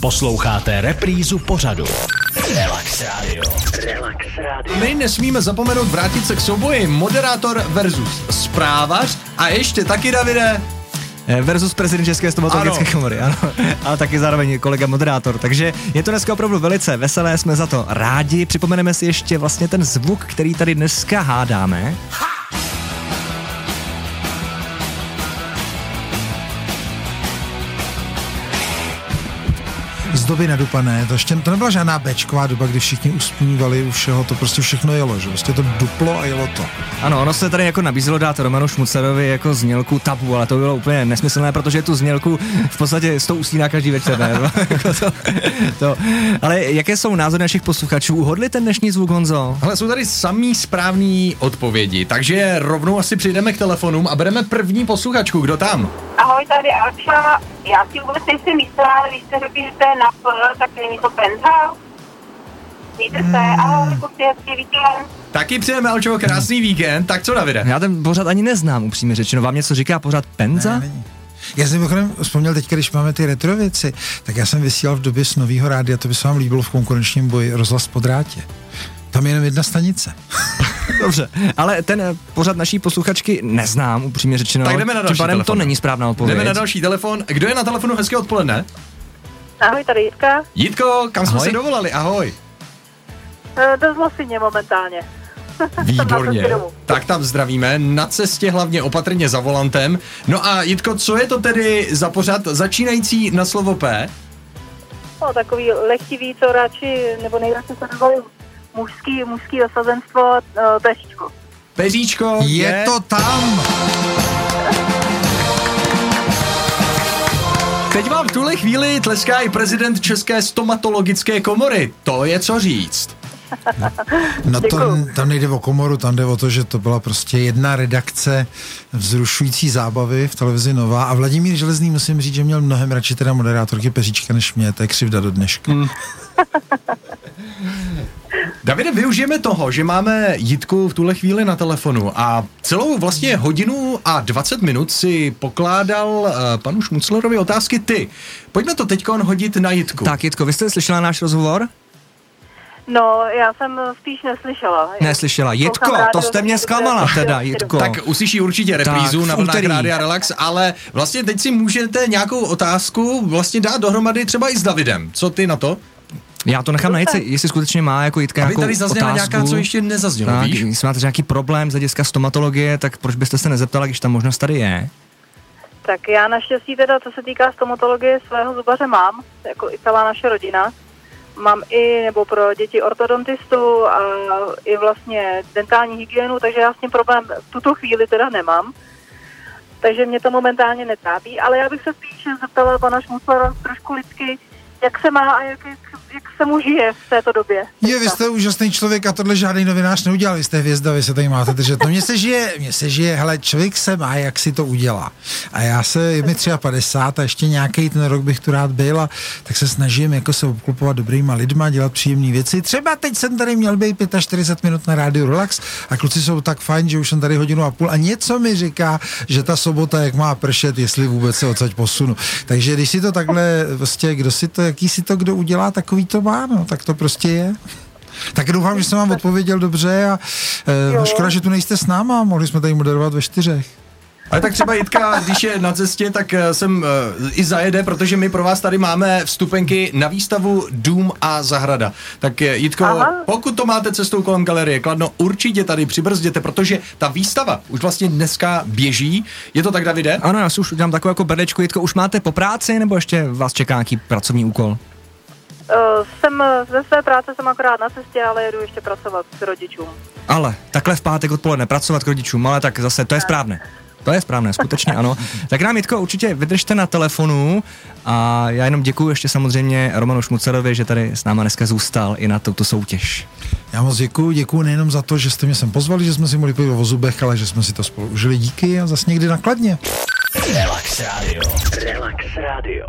Posloucháte reprízu pořadu. Relax Radio. Relax Radio. My nesmíme zapomenout vrátit se k souboji moderátor versus zprávař a ještě taky, Davide, Eh, versus prezident České stomatologické ano. komory, ano. Ale taky zároveň kolega moderátor. Takže je to dneska opravdu velice veselé, jsme za to rádi. Připomeneme si ještě vlastně ten zvuk, který tady dneska hádáme. Ha! Doby nadupané, to ještě to nebyla žádná bečková doba, kdy všichni uspívali u všeho, to prostě všechno jelo, že prostě to duplo a jelo to. Ano, ono se tady jako nabízelo dát Romanu Šmucerovi jako znělku tabu, ale to bylo úplně nesmyslné, protože tu znělku v podstatě s tou usíná každý večer, ne? Jako to, to. Ale jaké jsou názory našich posluchačů? Uhodli ten dnešní zvuk, Honzo? Ale jsou tady samý správný odpovědi, takže rovnou asi přijdeme k telefonům a bereme první posluchačku. Kdo tam? Ahoj, tady Alča. Já si vůbec nejsem jistá, ale když jste řekli, že to je na P, tak není to penthouse. Mějte se, ahoj, hezký víkend. Taky přejeme Alčo krásný víkend, tak co Davide? Já ten pořád ani neznám, upřímně řečeno. Vám něco říká pořád Penza? Ne, Já jsem mimochodem vzpomněl teď, když máme ty retro věci, tak já jsem vysílal v době z nového rádia, to by se vám líbilo v konkurenčním boji, rozhlas po drátě. Tam je jenom jedna stanice. Dobře, ale ten eh, pořad naší posluchačky neznám, upřímně řečeno. Tak jdeme na další telefon. to není správná odpověď. Jdeme na další telefon. Kdo je na telefonu? Hezké odpoledne. Ahoj, tady Jitka. Jitko, kam jsme se dovolali? Ahoj. E, do Zlosině momentálně. Výborně. tak tam zdravíme. Na cestě hlavně opatrně za volantem. No a Jitko, co je to tedy za pořad začínající na slovo P? No, takový lehtivý, co radši, nebo nejradši se nebavím mužský, mužský osazenstvo uh, Peříčko. Peříčko je, je to tam! Teď vám v tuhle chvíli tleská i prezident České stomatologické komory. To je co říct. No to, tam nejde o komoru, tam jde o to, že to byla prostě jedna redakce vzrušující zábavy v televizi Nová a Vladimír Železný musím říct, že měl mnohem radši teda moderátorky Peříčka než mě, to je křivda do dneška. Hmm. Davide, využijeme toho, že máme Jitku v tuhle chvíli na telefonu a celou vlastně hodinu a 20 minut si pokládal uh, panu Šmuclerovi otázky ty. Pojďme to teď hodit na Jitku. Tak Jitko, vy jste slyšela náš rozhovor? No, já jsem spíš neslyšela. Neslyšela. Jitko, to jste mě zklamala teda, Jitko. Tak uslyší určitě reprízu tak, na vlnách Rádia Relax, ale vlastně teď si můžete nějakou otázku vlastně dát dohromady třeba i s Davidem. Co ty na to? Já to nechám najít, jestli skutečně má jako Jitka Aby tady zazněla otázku, nějaká, co ještě nezaznělo, tak, víš? Jestli máte nějaký problém z hlediska stomatologie, tak proč byste se nezeptala, když ta možnost tady je? Tak já naštěstí teda, co se týká stomatologie, svého zubaře mám, jako i celá naše rodina. Mám i, nebo pro děti ortodontistu a i vlastně dentální hygienu, takže já s tím problém v tuto chvíli teda nemám. Takže mě to momentálně netrápí, ale já bych se spíš zeptala pana Šmuclera trošku lidsky, jak se má a jak, jak, se mu žije v této době. Je, vy jste úžasný člověk a tohle žádný novinář neudělal, vy jste hvězda, vy se tady máte držet. No mně se žije, mně se žije, hele, člověk se má, jak si to udělá. A já se, je mi 53 a ještě nějaký ten rok bych tu rád byl a tak se snažím jako se obklopovat dobrýma lidma, dělat příjemné věci. Třeba teď jsem tady měl být 45 minut na rádiu Relax a kluci jsou tak fajn, že už jsem tady hodinu a půl a něco mi říká, že ta sobota jak má pršet, jestli vůbec se odsaď posunu. Takže když si to takhle, prostě, kdo si to, jaký si to kdo udělá, takový to má, no, tak to prostě je. Tak doufám, že jsem vám odpověděl dobře a e, škoda, že tu nejste s náma, mohli jsme tady moderovat ve čtyřech. Ale tak třeba Jitka, když je na cestě, tak eh, jsem uh, i zajede, protože my pro vás tady máme vstupenky na výstavu Dům a zahrada. Tak Jitko, Aha. pokud to máte cestou kolem galerie Kladno, určitě tady přibrzděte, protože ta výstava už vlastně dneska běží. Je to tak, Davide? Ano, já si už udělám takové jako brdečku. Jitko, už máte po práci nebo ještě vás čeká nějaký pracovní úkol? Uh, jsem ze své práce jsem akorát na cestě, ale jedu ještě pracovat s rodičům. Ale takhle v pátek odpoledne pracovat k rodičům, ale tak zase to je správné. To je správné, skutečně ano. Tak nám, Jitko, určitě vydržte na telefonu a já jenom děkuji ještě samozřejmě Romanu Šmucerovi, že tady s náma dneska zůstal i na touto soutěž. Já moc děkuji, děkuji nejenom za to, že jste mě sem pozvali, že jsme si mohli pojít o zubech, ale že jsme si to spolu užili. Díky a zase někdy nakladně. Relax Radio. Relax Radio.